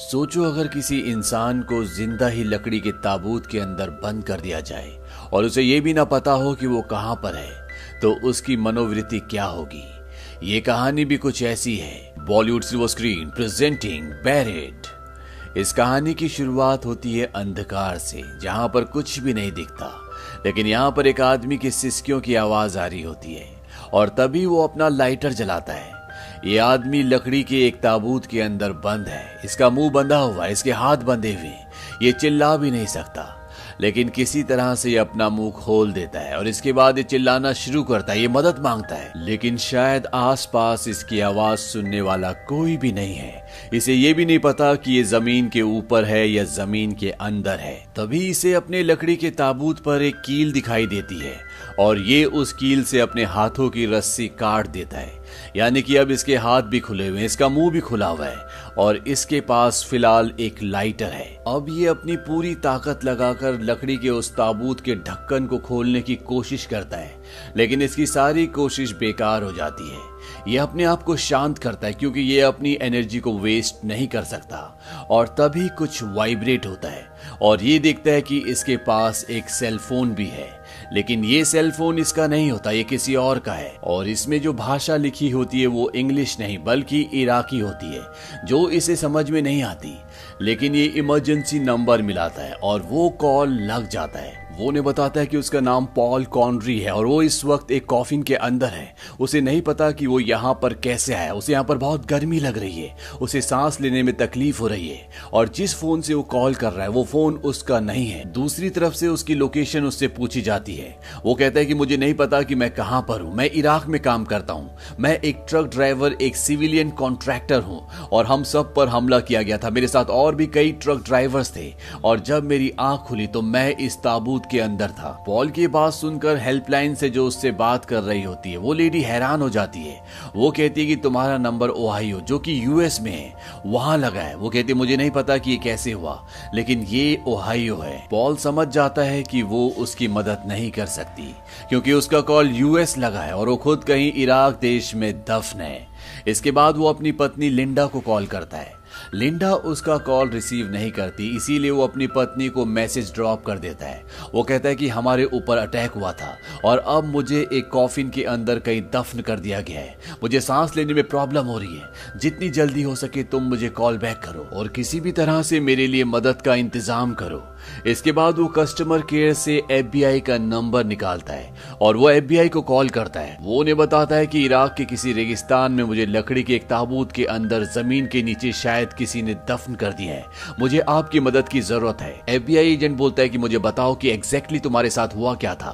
सोचो अगर किसी इंसान को ज़िंदा ही लकड़ी के ताबूत के अंदर बंद कर दिया जाए और उसे ये भी ना पता हो कि वो कहाँ पर है तो उसकी मनोवृत्ति क्या होगी? ये कहानी भी कुछ ऐसी है। Bollywood silver screen, presenting Barrett इस कहानी की शुरुआत होती है अंधकार से, जहाँ पर कुछ भी नहीं दिखता। लेकिन यहाँ पर एक आदमी की सिस्कियों की आवाज़ आ रही होती है, और तभी वो अपना लाइटर जलाता है। ये आदमी लकड़ी के एक ताबूत के अंदर बंद है। इसका मुँह बंधा हुआ है, इसके हाथ बंधे हुए ये चिल्ला भी नहीं सकता। लेकिन किसी तरह से ये अपना मुँह खोल देता है और इसके बाद ये चिल्लाना शुरू करता है, ये मदद माँगता है। लेकिन शायद आसपास इसकी आवाज़ सुनने वाला कोई भी नहीं है। इसे ये भी नहीं पता कि ये ज़मीन के ऊपर है या ज़मीन के अंदर है। तभी इसे अपने लकड़ी के ताबूत पर एक कील दिखाई देती है और ये उस कील से अपने हाथों की रस्सी काट देता है। यानी कि अब इसके हाथ भी खुले हुए इसका मुँह भी खुला हुआ है और इसके पास फ़िलहाल एक लाइटर है। अब ये अपनी पूरी ताकत लगाकर लकड़ी के उस ताबूत के ढक्कन को खोलने की कोशिश करता है, लेकिन इसकी सारी कोशिश बेकार हो जाती है। ये अपने आप को शांत करता है, क्योंकि ये अपनी एनर्जी को वेस्ट नहीं कर सकता और तभी कुछ वाइब्रेट होता है। और ये देखता है कि इसके पास एक सेलफोन भी है। लेकिन ये सेल फ़ोन इसका नहीं होता, ये किसी और का है। और इसमें जो भाषा लिखी होती है, वो इंग्लिश नहीं, बल्कि इराकी होती है, जो इसे समझ में नहीं आती। लेकिन ये इमरजेंसी नंबर मिलाता है और वो कॉल लग जाता है। वो ने बताता है कि उसका नाम पॉल कॉन्ड्री है और वो इस वक्त एक कॉफिन के अंदर है। उसे नहीं पता कि वो यहाँ पर कैसे आया। उसे यहाँ पर बहुत गर्मी लग रही है। उसे सांस लेने में तकलीफ़ हो रही है। और जिस फ़ोन से वो कॉल कर रहा है, वो फ़ोन उसका नहीं है। दूसरी तरफ़ से उसकी लोकेशन उससे पूछी जाती है। वो कहता है कि मुझे नहीं पता कि मैं कहाँ पर हूँ। मैं इराक में काम करता हूँ। मैं एक ट्रक ड्राइवर, एक सिविलियन कॉन्ट्रैक्टर हूँ। और हम सब पर हमला किया गया था। मेरे साथ और भी कई ट्रक ड्राइवर्स थे। और जब मेरी आँख खुली तो मैं इस ताबूत के अंदर था। पॉल की बात सुनकर हेल्पलाइन से जो उससे बात कर रही होती है, वो लेडी हैरान हो जाती है। वो कहती है कि तुम्हारा नंबर ओहायो जो कि यूएस में है, वहाँ लगा है। वो कहती मुझे नहीं पता कि ये कैसे हुआ, लेकिन ये ओहायो है। पॉल समझ जाता है कि वो उसकी मदद नहीं कर सकती, क्योंकि उसका कॉल यूएस लगा है और वो खुद कहीं इराक देश में दफन है। इसके बाद वो अपनी पत्नी लिंडा को कॉल करता है। लिंडा उसका कॉल रिसीव नहीं करती, इसीलिए वो अपनी पत्नी को मैसेज ड्रॉप कर देता है। वो कहता है कि हमारे ऊपर अटैक हुआ था, और अब मुझे एक कॉफिन के अंदर कहीं दफन कर दिया गया है। मुझे सांस लेने में प्रॉब्लम हो रही है। जितनी जल्दी हो सके तुम मुझे कॉल बैक करो, और किसी भी तरह से मेरे लिए मदद का इंतज़ाम करो। इसके बाद वो कस्टमर केयर से FBI का नंबर निकालता है और वो FBI को कॉल करता है। वो उन्हें बताता है कि इराक के किसी रेगिस्तान में मुझे लकड़ी के एक ताबूत के अंदर ज़मीन के नीचे शायद किसी ने दफन कर दिया है। मुझे आपकी मदद की ज़रूरत है। FBI एजेंट बोलता है कि मुझे बताओ कि एग्जैक्टली तुम्हारे साथ हुआ क्या था।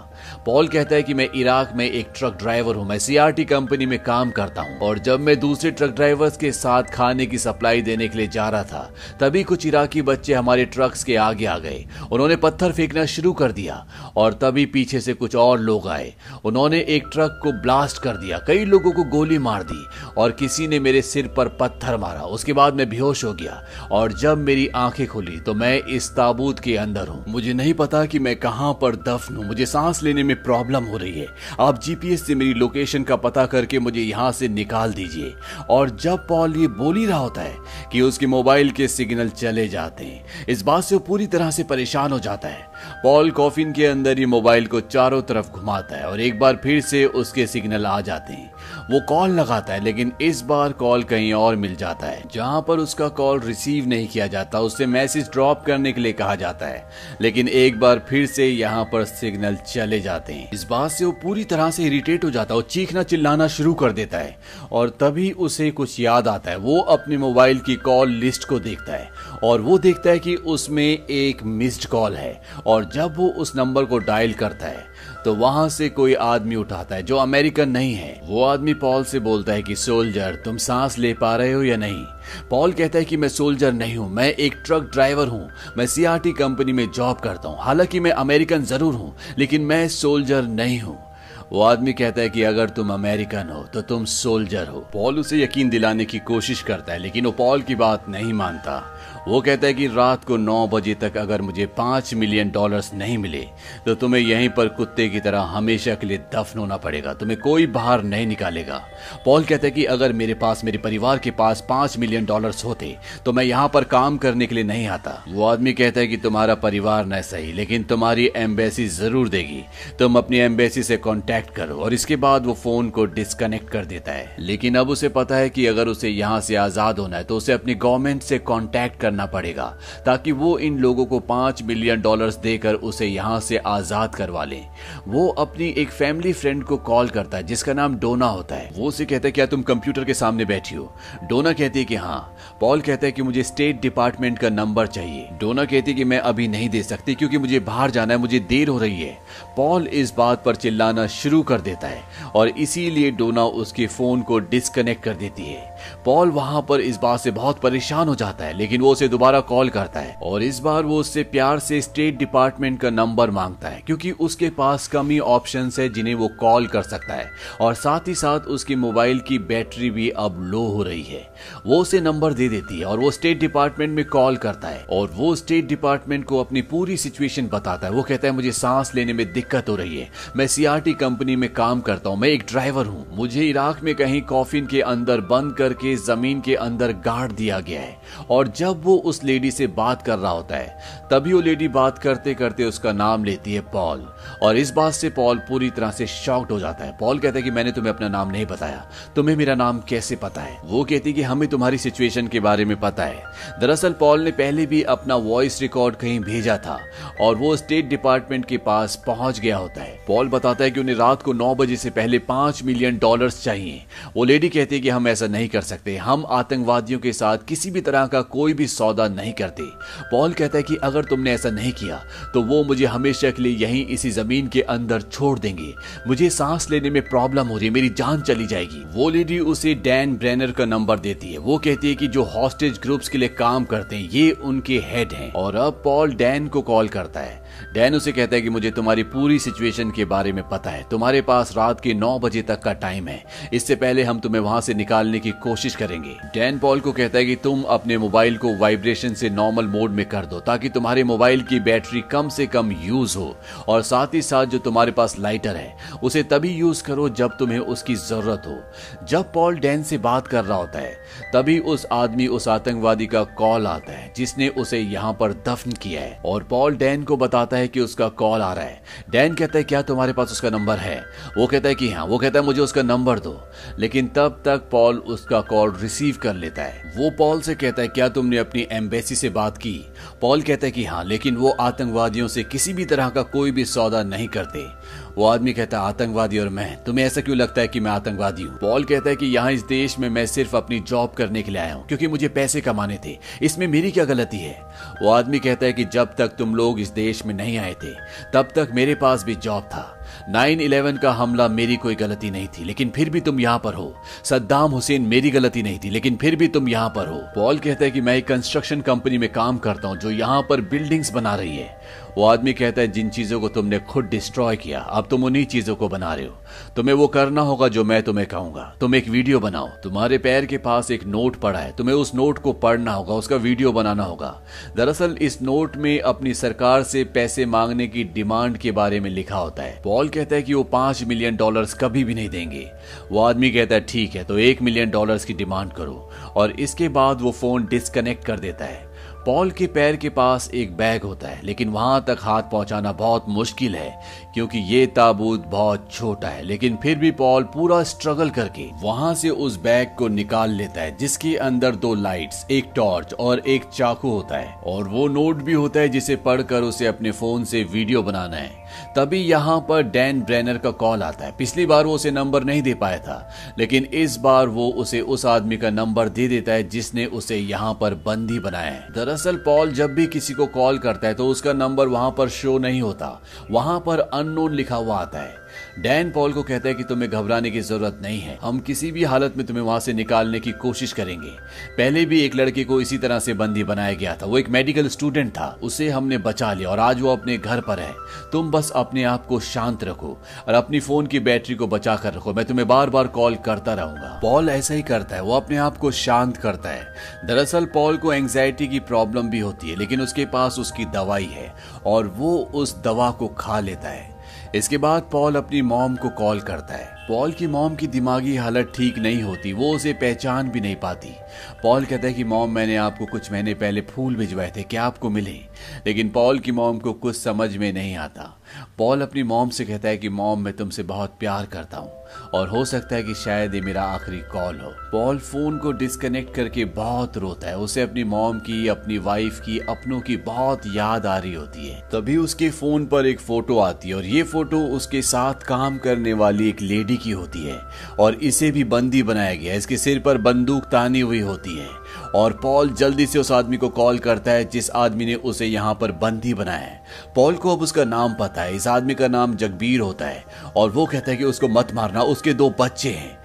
पॉल कहता है कि मैं इराक में एक ट्रक ड्राइवर हूँ। मैं सीआरटी कंपनी में काम करता हूँ। और जब मैं दूसरे ट्रक ड्राइवर्स के साथ खाने की सप्लाई देने के लिए जा रहा था, तभी कुछ इराकी बच्चे हमारे ट्रक्स के आगे आ गए। उन्होंने पत्थर फेंकना शुरू कर दिया और तभी पीछे से कुछ और लोग आए। उन्होंने एक ट्रक को ब्लास्ट कर दिया। कई लोगों को गोली मार दी और किसी ने मेरे सिर पर पत्थर मारा। उसके बाद मैं बेहोश हो गया और जब मेरी आँखें खुली तो मैं इस ताबूत के अंदर हूँ। मुझे नहीं पता कि मैं कहाँ पर दफन हूँ। मुझे सांस लेने में प्रॉब्लम हो रही है। आप जीपीएस से मेरी लोकेशन का पता करके मुझे यहाँ से निकाल दीजिए। और जब पॉल ये बोल रहा होता है कि उसके मोबाइल के सिग्नल चले जाते हैं, इस बात से वो पूरी तरह से परेशान हो जाता है। पॉल कॉफिन के अंदर ही मोबाइल को चारों तरफ़ घुमाता है और एक बार फिर से उसके सिग्नल आ जाते हैं। वो कॉल लगाता है, लेकिन इस बार कॉल कहीं और मिल जाता है। जहाँ पर उसका कॉल रिसीव नहीं किया जाता उससे मैसेज ड्रॉप करने के लिए कहा जाता है। लेकिन एक बार फिर से यहाँ पर सिग्नल चले जाते हैं। इस बात से वो पूरी तरह से इरिटेट हो जाता है वो चीखना चिल्लाना शुरू कर देता है। और तभी उसे कुछ याद आता है। वो अपने मोबाइल की कॉल लिस्ट को देखता है और वो देखता है कि उसमें एक मिस्ड कॉल है। और जब वो उस नंबर को डायल करता है तो वहाँ से कोई आदमी उठाता है, जो अमेरिकन नहीं है। वो आदमी पॉल से बोलता है कि, सोल्जर, तुम सांस ले पा रहे हो या नहीं? पॉल कहता है कि, मैं सोल्जर नहीं हूँ, मैं एक ट्रक ड्राइवर हूँ। मैं सीआरटी कंपनी में जॉब करता हूँ। हालाँकि मैं अमेरिकन ज़रूर हूँ, लेकिन मैं सोल्जर नहीं हूँ। वो आदमी कहता है कि, अगर तुम अमेरिकन हो तो तुम सोल्जर हो। पॉल उसे यकीन दिलाने की कोशिश करता है, लेकिन वो पॉल की बात नहीं मानता। वो कहता है कि रात को नौ बजे तक अगर मुझे पाँच मिलियन डॉलर्स नहीं मिले तो तुम्हें यहीं पर कुत्ते की तरह हमेशा के लिए दफन होना पड़ेगा, तुम्हें कोई बाहर नहीं निकालेगा। पॉल कहता है कि अगर मेरे पास, मेरे परिवार के पास पाँच मिलियन डॉलर्स होते तो मैं यहाँ पर काम करने के लिए नहीं आता। वो आदमी कहता है कि तुम्हारा परिवार न सही, लेकिन तुम्हारी एम्बेसी ज़रूर देगी। तुम अपनी एम्बेसी से कॉन्टेक्ट करो और इसके बाद वो फ़ोन को डिस्कनेक्ट कर देता है। लेकिन अब उसे पता है कि अगर उसे यहाँ से आज़ाद होना है तो उसे अपनी गवर्नमेंट से कॉन्टेक्ट करना करना पड़ेगा, ताकि वो इन लोगों को पाँच मिलियन डॉलर्स देकर उसे यहाँ से आज़ाद करवा ले। वो अपनी एक फैमिली फ्रेंड को कॉल करता है, जिसका नाम डोना होता है। वो उसे कहता है, क्या तुम कंप्यूटर के सामने बैठी हो? डोना कहती है कि हाँ। पॉल कहता है कि मुझे स्टेट डिपार्टमेंट का नंबर चाहिए। डोना कहती है कि मैं अभी नहीं दे सकती, क्योंकि मुझे बाहर जाना है, मुझे देर हो रही है। पॉल इस बात पर चिल्लाना शुरू कर देता है, और इसीलिए डोना उसके फ़ोन को डिस्कनेक्ट कर देती है। पॉल वहाँ पर इस बात से बहुत परेशान हो जाता है, लेकिन वो उसे दोबारा कॉल करता है और इस बार वो उससे प्यार से स्टेट डिपार्टमेंट का नंबर माँगता है, क्योंकि उसके पास कम ही ऑप्शन है जिन्हें वो कॉल कर सकता है और साथ ही साथ उसके मोबाइल की बैटरी भी अब लो हो रही है। वो उसे नंबर दे देती है और वो स्टेट डिपार्टमेंट में कॉल करता है और वो स्टेट डिपार्टमेंट को अपनी पूरी सिचुएशन बताता है। वो कहता है, मुझे सांस लेने में दिक्कत हो रही है। मैं सीआरटी कंपनी में काम करता हूँ। मैं एक ड्राइवर हूँ। मुझे इराक में कहीं कॉफिन के अंदर बंद करके ज़मीन के अंदर गाड़ दिया गया है। और जब वो उस लेडी से बात कर रहा होता है, तभी वो लेडी बात करते करते उसका नाम लेती है पॉल। और इस बात से पॉल पूरी तरह से शॉक्ड हो जाता है। पॉल कहता है कि मैंने तुम्हें अपना नाम नहीं बताया। तुम्हें मेरा नाम कैसे पता है? वो कहती कि हमें तुम्हारी सिचुएशन के बारे में पता है। दरअसल पॉल ने पहले भी अपना वॉइस रिकॉर्ड कहीं भेजा था और वो स्टेट डिपार्टमेंट के पास पहुँच गया होता है। पॉल बताता है कि उन्हें रात को नौ बजे से पहले पाँच मिलियन डॉलर चाहिए। वो लेडी कहती है कि हम ऐसा नहीं कर सकते। हम आतंकवादियों के साथ किसी भी तरह का कोई भी सौदा नहीं करते। पॉल कहता है कि अगर तुमने ऐसा नहीं किया तो वो मुझे हमेशा के लिए यहीं इसी ज़मीन के अंदर छोड़ देंगे। मुझे सांस लेने में प्रॉब्लम हो रही है, मेरी जान चली जाएगी। वो लेडी उसे डैन ब्रेनर का नंबर देती है। वो कहती है कि जो हॉस्टेज ग्रुप्स के लिए काम करते हैं, ये उनके हेड हैं। और अब पॉल डैन को कॉल करता है। डैन उसे कहता है कि मुझे तुम्हारी पूरी सिचुएशन के बारे में पता है। तुम्हारे पास रात के नौ बजे तक का टाइम है। इससे पहले हम तुम्हें वहाँ से निकालने की कोशिश करेंगे। डैन पॉल को कहता है कि तुम अपने मोबाइल को वाइब्रेशन से नॉर्मल मोड में कर दो, ताकि तुम्हारे मोबाइल की बैटरी कम से कम यूज़ हो, और साथ ही साथ जो तुम्हारे पास लाइटर है, उसे तभी यूज़ करो जब तुम्हें उसकी ज़रूरत हो। जब पॉल डैन से बात कर रहा होता है, तभी उस आदमी उस आतंकवादी का कॉल आता है, जिसने उसे यहाँ पर दफन किया है। और पॉल डैन को बताता है कि उसका कॉल आ रहा है। डैन कहता है, क्या तुम्हारे पास उसका नंबर है? वो कहता है कि हाँ वो कहता है, मुझे उसका नंबर दो। लेकिन तब तक पॉल उसका कॉल रिसीव कर लेता है। वो पॉल से कहता है, क्या तुमने अपनी एम्बेसी से बात की? पॉल कहता है कि हाँ लेकिन वो आतंकवादियों से किसी भी तरह का कोई भी सौदा नहीं करते। वो आदमी कहता है, आतंकवादी और मैं। तुम्हें ऐसा क्यों लगता है कि मैं आतंकवादी हूँ? पॉल कहता है कि यहाँ इस देश में मैं सिर्फ़ अपनी जॉब करने के लिए आया हूँ, क्योंकि मुझे पैसे कमाने थे। इसमें मेरी क्या गलती है? वो आदमी कहता है कि जब तक तुम लोग इस देश में नहीं आए थे, तब तक मेरे पास भी जॉब था। नाइन इलेवन का हमला मेरी कोई गलती नहीं थी, लेकिन फिर भी तुम यहाँ पर हो। सद्दाम हुसैन, मेरी गलती नहीं थी, लेकिन फिर भी तुम यहाँ पर हो। पॉल कहता है कि मैं एक कंस्ट्रक्शन कंपनी में काम करता हूँ, जो यहाँ पर बिल्डिंग्स बना रही है। वो आदमी कहता है, जिन चीज़ों को तुमने खुद डिस्ट्रॉय किया, अब तुम उन्हीं चीज़ों को बना रहे हो। तुम्हें वो करना होगा जो मैं तुम्हें कहूँगा। तुम एक वीडियो बनाओ। तुम्हारे पैर के पास एक नोट पड़ा है। तुम्हें उस नोट को पढ़ना होगा, उसका वीडियो बनाना होगा। दरअसल, इस नोट में अपनी सरकार से पैसे मांगने की डिमांड के बारे में लिखा होता है। पॉल कहता है कि वो पाँच मिलियन डॉलर कभी भी नहीं देंगे। वो आदमी कहता है, ठीक है तो एक मिलियन डॉलर की डिमांड करो। और इसके बाद वो फ़ोन डिस्कनेक्ट कर देता है। पॉल के पैर के पास एक बैग होता है, लेकिन वहाँ तक हाथ पहुंचाना बहुत मुश्किल है, क्योंकि ये ताबूत बहुत छोटा है। लेकिन फिर भी पॉल पूरा स्ट्रगल करके वहाँ से उस बैग को निकाल लेता है, जिसके अंदर दो लाइट्स, एक टॉर्च और एक चाकू होता है। और वो नोट भी होता है, जिसे पढ़कर उसे अपने फ़ोन से वीडियो बनाना है। तभी यहाँ पर डैन ब्रेनर का कॉल आता है। पिछली बार वो उसे नंबर नहीं दे पाया था, लेकिन इस बार वो उसे उस आदमी का नंबर दे देता है जिसने उसे यहाँ पर बंदी बनाया है। दरअसल पॉल जब भी किसी को कॉल करता है तो उसका नंबर वहाँ पर शो नहीं होता। वहाँ पर अननोन लिखा हुआ आता है। डैन पॉल को कहता है कि तुम्हें घबराने की ज़रूरत नहीं है। हम किसी भी हालत में तुम्हें वहाँ से निकालने की कोशिश करेंगे। पहले भी एक लड़के को इसी तरह से बंदी बनाया गया था। वो एक मेडिकल स्टूडेंट था। उसे हमने बचा लिया और आज वो अपने घर पर है। तुम बस अपने आप को शांत रखो और अपनी फ़ोन की बैटरी को बचा कर रखो। मैं तुम्हें बार बार कॉल करता रहूँगा। पॉल ऐसा ही करता है। वो अपने आप को शांत करता है। दरअसल पॉल को एंग्जाइटी की प्रॉब्लम भी होती है, लेकिन उसके पास उसकी दवाई है और वो उस दवा को खा लेता है। इसके बाद पॉल अपनी मॉम को कॉल करता है। पॉल की मॉम की दिमागी हालत ठीक नहीं होती, वो उसे पहचान भी नहीं पाती। पॉल कहता है कि, मॉम, मैंने आपको कुछ महीने पहले फूल भिजवाए थे, क्या आपको मिले? लेकिन पॉल की मॉम को कुछ समझ में नहीं आता। पॉल अपनी मॉम से कहता है कि, मॉम, मैं तुमसे बहुत प्यार करता हूँ, और हो सकता है कि शायद ये मेरा आखिरी कॉल हो। पॉल फ़ोन को डिस्कनेक्ट करके बहुत रोता है। उसे अपनी मॉम की, अपनी वाइफ की, अपनों की बहुत याद आ रही होती है। तभी उसके फ़ोन पर एक फ़ोटो आती है, और ये फ़ोटो उसके साथ काम करने वाली एक लेडी की होती है और इसे भी बंदी बनाया गया इसके सिर पर बंदूक तानी हुई होती है और पॉल जल्दी से उस आदमी को कॉल करता है जिस आदमी ने उसे यहाँ पर बंदी बनाया है। पॉल को अब उसका नाम पता है। इस आदमी का नाम जगबीर होता है और वो कहता है कि उसको मत मारना, उसके दो बच्चे हैं।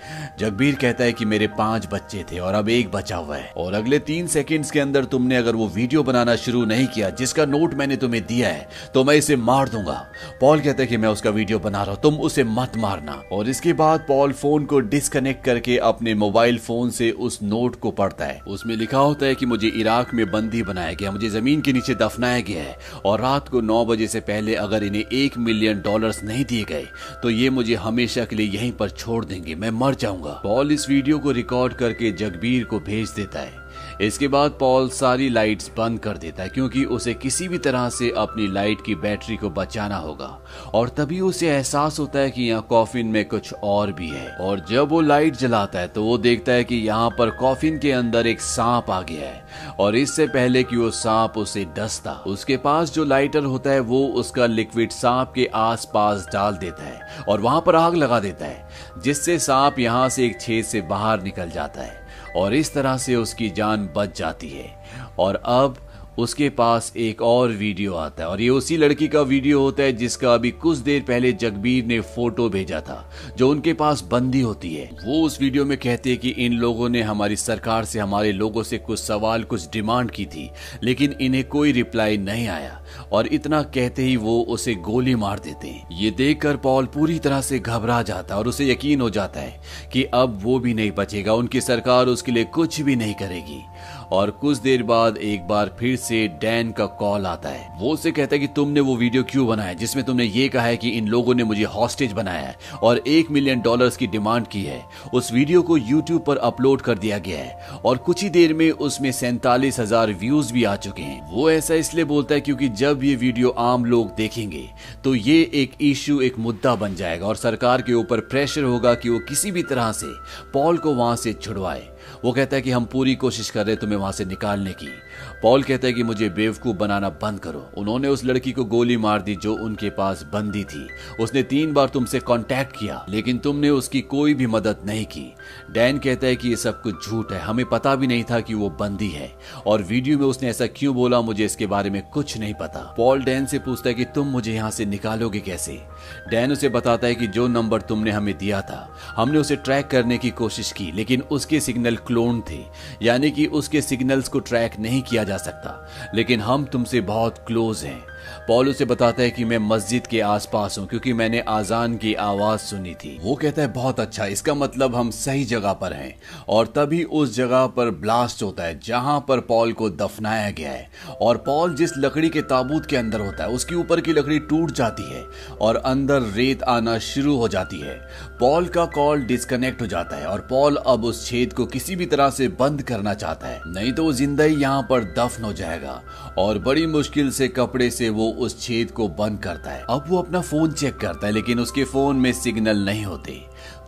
जगबीर कहता है कि मेरे पाँच बच्चे थे और अब एक बचा हुआ है। और अगले तीन सेकंड्स के अंदर तुमने अगर वो वीडियो बनाना शुरू नहीं किया, जिसका नोट मैंने तुम्हें दिया है तो मैं इसे मार दूँगा। पॉल कहता है कि मैं उसका वीडियो बना रहा हूँ, तुम उसे मत मारना। और इसके बाद पॉल फ़ोन को डिस्कनेक्ट करके अपने मोबाइल फ़ोन से उस नोट को पढ़ता है। उसमें लिखा होता है कि मुझे इराक में बंदी बनाया गया, मुझे ज़मीन के नीचे दफनाया गया है। और रात को नौ बजे से पहले अगर इन्हें एक मिलियन डॉलर्स नहीं दिए गए तो ये मुझे हमेशा के लिए यहीं पर छोड़ देंगे, मैं मर जाऊँगा। पॉल इस वीडियो को रिकॉर्ड करके जगबीर को भेज देता है। इसके बाद पॉल सारी लाइट्स बंद कर देता है, क्योंकि उसे किसी भी तरह से अपनी लाइट की बैटरी को बचाना होगा। और तभी उसे एहसास होता है कि यहाँ कॉफिन में कुछ और भी है। और जब वो लाइट जलाता है तो वो देखता है कि यहाँ पर कॉफिन के अंदर एक सांप आ गया है। और इससे पहले कि वो सांप उसे डसता, उसके पास जो लाइटर होता है, वो उसका लिक्विड सांप के आस डाल देता है और वहाँ पर आग लगा देता है, जिससे सांप यहाँ से एक छेद से बाहर निकल जाता है। और इस तरह से उसकी जान बच जाती है। और अब उसके पास एक और वीडियो आता है और ये उसी लड़की का वीडियो होता है जिसका अभी कुछ देर पहले जगबीर ने फ़ोटो भेजा था, जो उनके पास बंदी होती है। वो उस वीडियो में कहते हैं कि इन लोगों ने हमारी सरकार से, हमारे लोगों से कुछ सवाल, कुछ डिमांड की थी, लेकिन इन्हें कोई रिप्लाई नहीं आया। और इतना कहते ही वो उसे गोली मार देते हैं। ये देखकर पॉल पूरी तरह से घबरा जाता है और उसे यकीन हो जाता है कि अब वो भी नहीं बचेगा, उनकी सरकार उसके लिए कुछ भी नहीं करेगी। और कुछ देर बाद एक बार फिर से डैन का कॉल आता है। वो उसे कहता है कि तुमने वो वीडियो क्यों बनाया, जिसमें तुमने ये कहा है कि इन लोगों ने मुझे हॉस्टेज बनाया है और एक मिलियन डॉलर्स की डिमांड की है। उस वीडियो को यूट्यूब पर अपलोड कर दिया गया है और कुछ ही देर में उसमें सैतालीस हज़ार व्यूज़ भी आ चुके हैं। वो ऐसा इसलिए बोलता है क्योंकि जब ये वीडियो आम लोग देखेंगे तो ये एक इश्यू एक मुद्दा बन जाएगा और सरकार के ऊपर प्रेशर होगा कि वो किसी भी तरह से पॉल को वहाँ से छुड़वाए। वो कहता है कि हम पूरी कोशिश कर रहे तुम्हें वहाँ से निकालने की। पॉल कहता है कि मुझे बेवकूफ़ बनाना बंद करो। उन्होंने उस लड़की को गोली मार दी जो उनके पास बंदी थी। उसने तीन बार तुमसे कांटेक्ट किया, लेकिन तुमने उसकी कोई भी मदद नहीं की। डैन कहता है कि ये सब कुछ झूठ है। हमें पता भी नहीं था कि वो बंदी है। और वीडियो में उसने ऐसा क्यों बोला, मुझे इसके बारे में कुछ नहीं पता। पॉल डैन से पूछता है कि तुम मुझे यहाँ से निकालोगे कैसे? डैन उसे बताता है कि जो नंबर तुमने हमें दिया था, हमने उसे ट्रैक करने की कोशिश की, लेकिन उसके सिग्नल क्लोन थे। यानी कि उसके सिग्नल्स को ट्रैक नहीं किया जा सकता। लेकिन हम तुमसे बहुत क्लोज हैं। पॉल उसे बताता है कि मैं मस्जिद के आसपास हूँ, क्योंकि मैंने आजान की आवाज़ सुनी थी। वो कहता है, बहुत अच्छा इसका मतलब हम सही जगह पर हैं, और तभी उस जगह पर ब्लास्ट होता है, जहाँ पर पॉल को दफनाया गया है, और पॉल जिस लकड़ी के ताबूत के अंदर होता है, उसके ऊपर की लकड़ी टूट जाती है, और अंदर रेत आना शुरू हो जाती है। पॉल का कॉल डिस्कनेक्ट हो जाता है, और पॉल अब उस छेद को किसी भी तरह से बंद करना चाहता है, नहीं तो ज़िंदा ही यहाँ पर दफन हो जाएगा, और बड़ी मुश्किल से कपड़े से वो उस छेद को बंद करता है। अब वो अपना फ़ोन चेक करता है, लेकिन उसके फ़ोन में सिग्नल नहीं होते।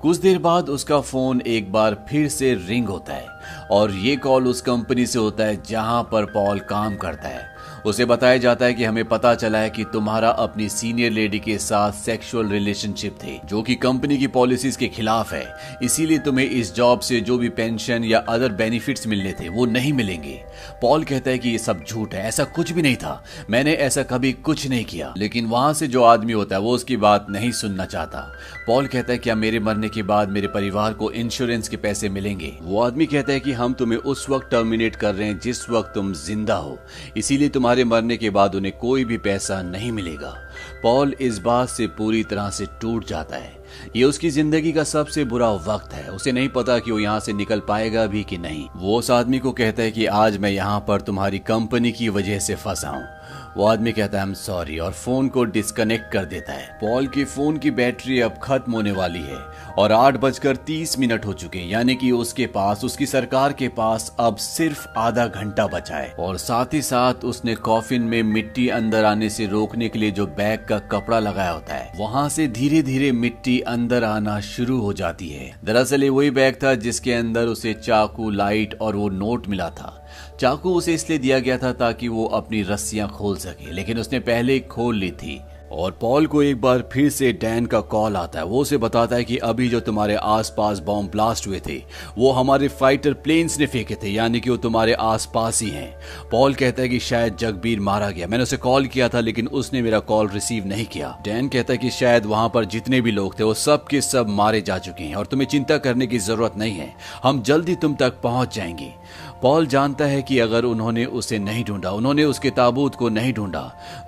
कुछ देर बाद उसका फ़ोन एक बार फिर से रिंग होता है, और ये कॉल उस कंपनी से होता है जहाँ पर पॉल काम करता है। उसे बताया जाता है कि हमें पता चला है कि तुम्हारा अपनी सीनियर लेडी के साथ सेक्सुअल रिलेशनशिप थे, जो कि कंपनी की पॉलिसीज़ के खिलाफ है। इसीलिए तुम्हें इस जॉब से जो भी पेंशन या अदर बेनिफिट्स मिलने थे, वो नहीं मिलेंगे। पॉल कहता है कि ये सब झूठ है, ऐसा कुछ भी नहीं था। मैंने ऐसा कभी कुछ नहीं किया, लेकिन वहाँ से जो आदमी होता है, वो उसकी बात नहीं सुनना चाहता। पॉल कहता है क्या मेरे मरने के बाद मेरे परिवार को इंश्योरेंस के पैसे मिलेंगे। वो आदमी कहता है कि हम तुम्हें उस वक्त टर्मिनेट कर रहे हैं जिस वक्त तुम ज़िंदा हो। इसीलिए तुम्हारे मरने के बाद उन्हें कोई भी पैसा नहीं मिलेगा। पॉल इस बात से पूरी तरह से टूट जाता है। ये उसकी ज़िंदगी का सबसे बुरा वक्त है। उसे नहीं पता कि वो यहाँ से निकल पाएगा भी कि नहीं। वो उस आदमी को कहता है कि आज मैं यहाँ पर तुम्हारी कंपनी की वजह से फंसा हूँ। वो आदमी कहता है सॉरी और फ़ोन को डिस्कनेक्ट कर देता है। पॉल के फ़ोन की बैटरी अब खत्म होने वाली है और आठ बजकर तीस मिनट हो चुके यानी कि उसके पास, उसकी सरकार के पास अब सिर्फ़ आधा घंटा बचा है। और साथ ही साथ उसने कॉफिन में मिट्टी अंदर आने से रोकने के लिए जो बैग का कपड़ा लगाया होता है, वहाँ से धीरे धीरे मिट्टी अंदर आना शुरू हो जाती है। दरअसल ये वही बैग था जिसके अंदर उसे चाकू लाइट और वो नोट मिला था। चाकू उसे इसलिए दिया गया था ताकि वो अपनी रस्सियाँ खोल सके, लेकिन उसने पहले खोल ली थी। और पॉल को एक बार फिर से डैन का कॉल आता है। वो उसे बताता है कि अभी जो तुम्हारे आसपास बॉम्ब ब्लास्ट हुए थे, वो हमारे फाइटर प्लेन्स ने फेंके थे, यानी कि वो तुम्हारे आसपास ही हैं। पॉल कहता है कि शायद जगबीर मारा गया। मैंने उसे कॉल किया था, लेकिन उसने मेरा कॉल रिसीव नहीं किया। डैन कहता है कि शायद वहाँ पर जितने भी लोग थे, वो सब के सब मारे जा चुके हैं, और तुम्हें चिंता करने की ज़रूरत नहीं है। हम जल्दी तुम तक पहुँच जाएँगे। पॉल जानता है कि अगर उन्होंने उसे नहीं ढूंढा, उन्होंने उसके ताबूत को नहीं ढूंढा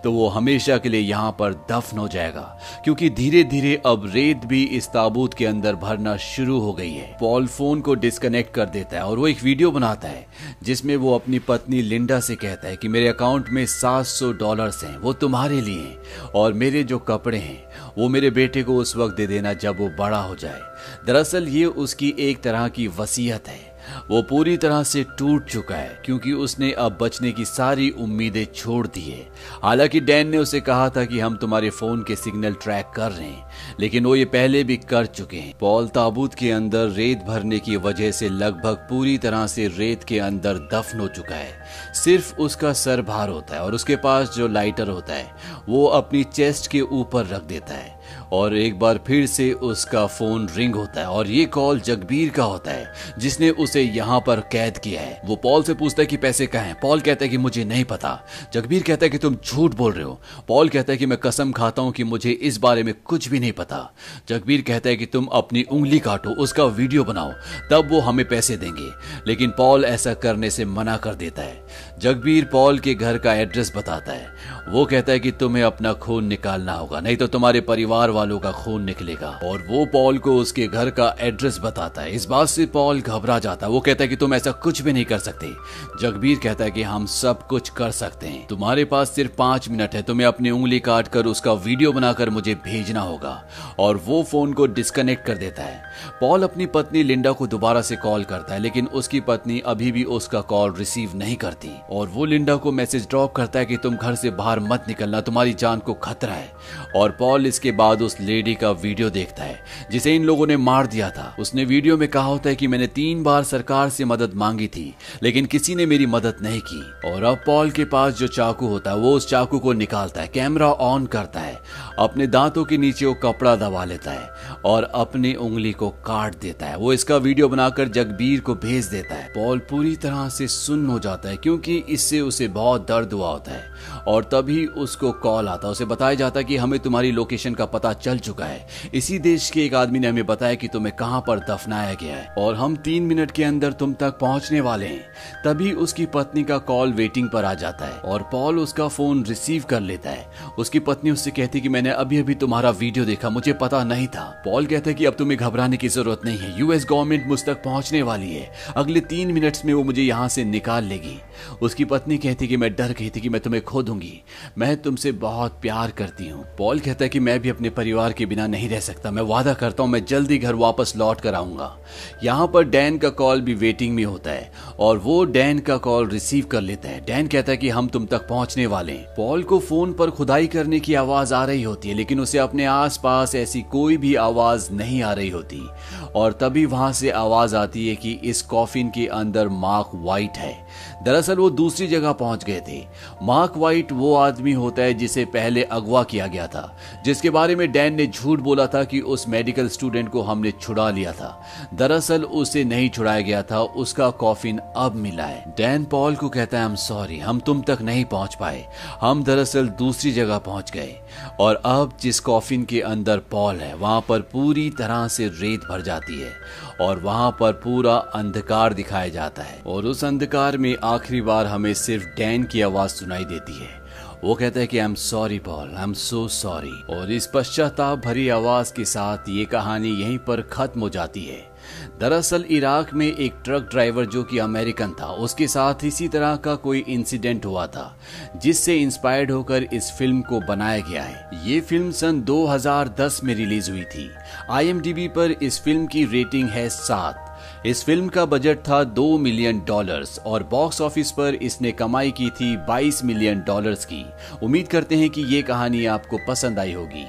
तो वो हमेशा के लिए यहाँ पर दफन हो जाएगा, क्योंकि धीरे धीरे अब रेत भी इस ताबूत के अंदर भरना शुरू हो गई है। पॉल फ़ोन को डिस्कनेक्ट कर देता है और वो एक वीडियो बनाता है, जिसमें वो अपनी पत्नी लिंडा से कहता है कि मेरे अकाउंट में 700 डॉलर्स हैं, वो तुम्हारे लिए हैं, और मेरे जो कपड़े हैं, वो मेरे बेटे को उस वक्त दे देना जब वो बड़ा हो जाए। दरअसल ये उसकी एक तरह की वसीयत है। वो पूरी तरह से टूट चुका है, क्योंकि उसने अब बचने की सारी उम्मीदें छोड़ दी है। हालाँकि डैन ने उसे कहा था कि हम तुम्हारे फ़ोन के सिग्नल ट्रैक कर रहे हैं, लेकिन वो ये पहले भी कर चुके हैं। पॉल ताबूत के अंदर रेत भरने की वजह से लगभग पूरी तरह से रेत के अंदर दफन हो चुका है। सिर्फ़ उसका सर भार होता है और उसके पास जो लाइटर होता है, वो अपनी चेस्ट के ऊपर रख देता है। और एक बार फिर से उसका फ़ोन रिंग होता है और ये कॉल जगबीर का होता है, जिसने उसे यहाँ पर कैद किया है। वो पॉल से पूछता है कि पैसे कहा हैं? पॉल कहता है कि मुझे नहीं पता। जगबीर कहता है कि तुम झूठ बोल रहे हो। पॉल कहता है कि मैं कसम खाता हूँ कि मुझे इस बारे में कुछ भी नहीं पता। जगबीर कहता है कि तुम अपनी उंगली काटो, उसका वीडियो बनाओ, तब वो हमें पैसे देंगे। लेकिन पॉल ऐसा करने से मना कर देता है। जगबीर पॉल के घर का एड्रेस बताता है। वो कहता है कि तुम्हें अपना खून निकालना होगा, नहीं तो तुम्हारे परिवार वालों का खून निकलेगा। और वो पॉल को उसके घर का एड्रेस बताता है। इस बात से पॉल घबरा जाता है। वो कहता है कि तुम ऐसा कुछ भी नहीं कर सकते। जगबीर कहता है कि हम सब कुछ कर सकते हैं। तुम्हारे पास सिर्फ़ पाँच मिनट है। तुम्हें अपनी उंगली काट कर उसका वीडियो बनाकर मुझे भेजना होगा। और वो फ़ोन को डिस्कनेक्ट कर देता है। पॉल अपनी पत्नी लिंडा को दोबारा से कॉल करता है, लेकिन उसकी पत्नी अभी भी उसका कॉल रिसीव नहीं करती। और वो लिंडा को मैसेज ड्रॉप करता है कि तुम घर से बाहर मत निकलना, तुम्हारी जान को खतरा है। और पॉल इसके बाद उस लेडी का वीडियो देखता है, जिसे इन लोगों ने मार दिया था। उसने वीडियो में कहा होता है कि मैंने तीन बार सरकार से मदद मांगी थी, लेकिन किसी ने मेरी मदद नहीं की। और अब पॉल के पास जो चाकू होता है, वो उस चाकू को निकालता है, कैमरा ऑन करता है, अपने दांतों के नीचे वो कपड़ा दबा लेता है। और अपनी उंगली को काट देता है। वो इसका वीडियो बनाकर जगबीर को भेज देता है। पॉल पूरी तरह से सुन्न हो जाता है क्योंकि इससे उसे बहुत दर्द हुआ होता है और तभी उसको कॉल आता है। उसे बताया जाता है कि हमें तुम्हारी लोकेशन का पता चल चुका है। इसी देश के एक आदमी ने हमें बताया कि तुम्हें कहाँ पर दफनाया गया है और हम तीन मिनट के अंदर तुम तक पहुँचने वाले हैं। तभी उसकी पत्नी का कॉल वेटिंग पर आ जाता है और पॉल उसका फ़ोन रिसीव कर लेता है। उसकी पत्नी उससे कहती कि मैंने अभी अभी तुम्हारा वीडियो देखा, मुझे पता नहीं था। पॉल कहता है कि अब तुम्हें घबराने की ज़रूरत नहीं है। यूएस गवर्नमेंट मुझ तक पहुँचने वाली है। अगले तीन मिनट्स में वो मुझे यहाँ से निकाल लेगी। उसकी पत्नी कहती कि मैं डर गई थी कि मैं तुम्हें खो दूँगी। मैं तुमसे बहुत प्यार करती हूँ। पॉल कहता है कि मैं भी अपने परिवार के बिना नहीं रह सकता। मैं वादा करता हूँ, मैं जल्दी घर वापस लौट कर आऊँगा। यहाँ पर डैन का कॉल भी वेटिंग में होता है और वो डैन का कॉल रिसीव कर लेता है। डैन कहता है कि हम तुम तक पहुँचने वाले हैं। पॉल को फ़ोन पर खुदाई करने की आवाज़ आ रही होती है, लेकिन उसे अपने आस ऐसी कोई भी आवाज़ नहीं आ रही होती। और तभी वहाँ से आवाज़ आती है कि इस कॉफिन के अंदर मार्क वाइट है। दरअसल वो दूसरी जगह पहुँच गए थे। मार्क वाइट वो आदमी होता है जिसे पहले अगवा किया गया था, जिसके बारे में डैन ने झूठ बोला था कि उस मेडिकल स्टूडेंट को हमने छुड़ा लिया था। दरअसल उसे नहीं छुड़ाया गया था, उसका कॉफिन अब मिला है। डैन पॉल को कहता है हम सॉरी हम तुम तक नहीं पहुँच पाए। हम दरअसल दूसरी जगह पहुँच गए। और अब जिस कॉफिन के अंदर पॉल है, वहाँ पर पूरी तरह से रेत भर जाती है और वहाँ पर पूरा अंधकार दिखाया जाता है। और उस अंधकार में आखिरी बार हमें सिर्फ़ डैन की आवाज़ सुनाई देती है। वो कहता है कि I am sorry Paul I am so sorry और इस पश्चाताप भरी आवाज़ के साथ ये कहानी यहीं पर खत्म हो जाती है। दरअसल इराक में एक ट्रक ड्राइवर जो कि अमेरिकन था, उसके साथ इसी तरह का कोई इंसिडेंट हुआ था, जिससे इंस्पायर्ड होकर इस फ़िल्म को बनाया गया है। ये फ़िल्म सन 2010 में रिलीज़ हुई थी। आई पर इस फ़िल्म की रेटिंग है सात। इस फ़िल्म का बजट था दो मिलियन डॉलर्स और बॉक्स ऑफ़िस पर इसने कमाई की थी 22 मिलियन डॉलर्स की। उम्मीद करते हैं कि ये कहानी आपको पसंद आई होगी।